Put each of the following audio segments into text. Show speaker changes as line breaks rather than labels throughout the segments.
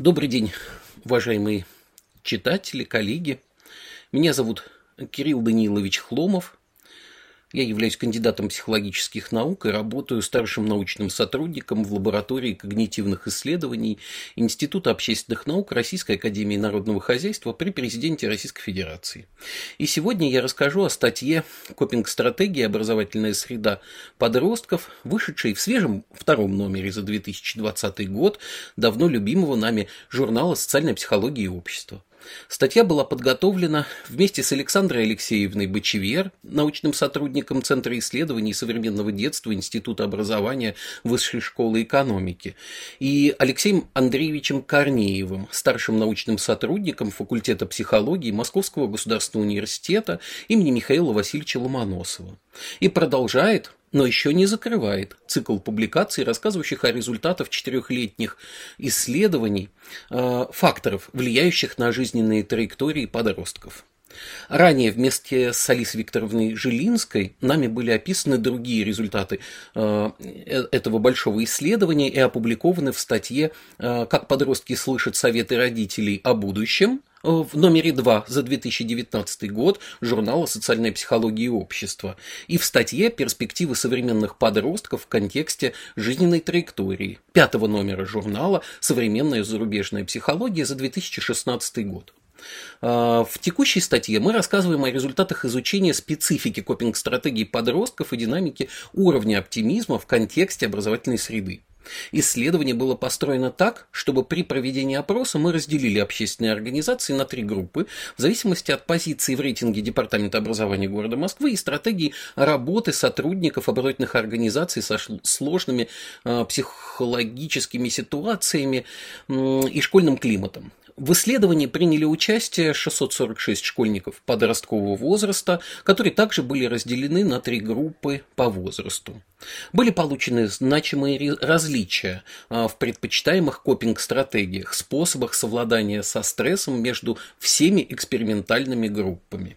Добрый день, уважаемые читатели, коллеги. Меня зовут Кирилл Данилович Хломов. Я являюсь кандидатом психологических наук и работаю старшим научным сотрудником в лаборатории когнитивных исследований Института общественных наук Российской академии народного хозяйства при президенте Российской Федерации. И сегодня я расскажу о статье «Копинг-стратегия. Образовательная среда подростков», вышедшей в свежем втором номере за 2020 год давно любимого нами журнала «Социальная психология и общество». Статья была подготовлена вместе с Александрой Алексеевной Бочевер, научным сотрудником Центра исследований современного детства Института образования Высшей школы экономики, и Алексеем Андреевичем Корнеевым, старшим научным сотрудником факультета психологии Московского государственного университета имени Михаила Васильевича Ломоносова. И продолжает но еще не закрывает цикл публикаций, рассказывающих о результатах четырехлетних исследований э, факторов, влияющих на жизненные траектории подростков. Ранее вместе с Алисой Викторовной Жилинской нами были описаны другие результаты э, э, этого большого исследования и опубликованы в статье «Как подростки слышат советы родителей о будущем», в номере 2 за 2019 год журнала «Социальная психология и общество» и в статье «Перспективы современных подростков в контексте жизненной траектории» пятого номера журнала «Современная зарубежная психология» за 2016 год. А, в текущей статье мы рассказываем о результатах изучения специфики копинг-стратегий подростков и динамики уровня оптимизма в контексте образовательной среды. Исследование было построено так, чтобы при проведении опроса мы разделили общественные организации на три группы в зависимости от позиции в рейтинге Департамента образования города Москвы и стратегии работы сотрудников образовательных организаций со сложными э, психологическими ситуациями э, и школьным климатом. В исследовании приняли участие 646 школьников подросткового возраста, которые также были разделены на три группы по возрасту. Были получены значимые различия а, в предпочитаемых копинг-стратегиях, способах совладания со стрессом между всеми экспериментальными группами.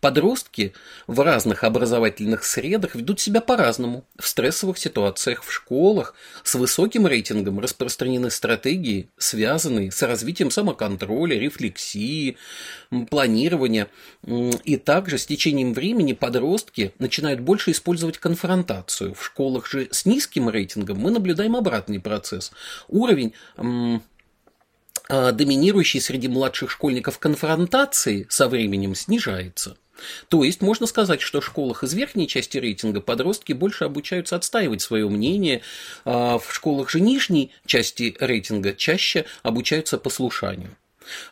Подростки в разных образовательных средах ведут себя по-разному. В стрессовых ситуациях в школах с высоким рейтингом распространены стратегии, связанные с развитием самоконтроля, рефлексии, планирования. И также с течением времени подростки начинают больше использовать конфронтацию. В школах же с низким рейтингом мы наблюдаем обратный процесс. Уровень доминирующей среди младших школьников конфронтации со временем снижается. То есть можно сказать, что в школах из верхней части рейтинга подростки больше обучаются отстаивать свое мнение, а в школах же нижней части рейтинга чаще обучаются послушанию.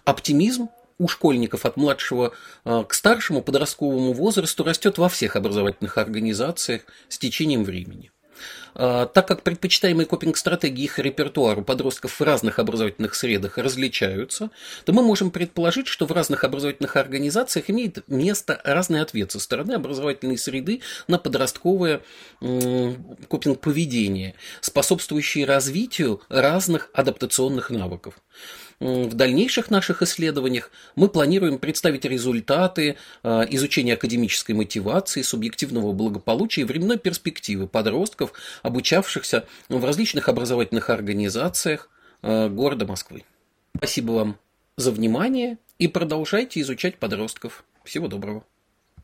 Оптимизм у школьников от младшего а, к старшему подростковому возрасту растет во всех образовательных организациях с течением времени. А, так как предпочитаемые копинг-стратегии их репертуар у подростков в разных образовательных средах различаются, то мы можем предположить, что в разных образовательных организациях имеет место разный ответ со стороны образовательной среды на подростковое копинг-поведение, способствующее развитию разных адаптационных навыков. В дальнейших наших исследованиях мы планируем представить результаты а, изучения академической мотивации, субъективного благополучия и временной перспективы подростков, обучавшихся в различных образовательных организациях а, города Москвы. Спасибо вам за внимание и продолжайте изучать подростков. Всего доброго.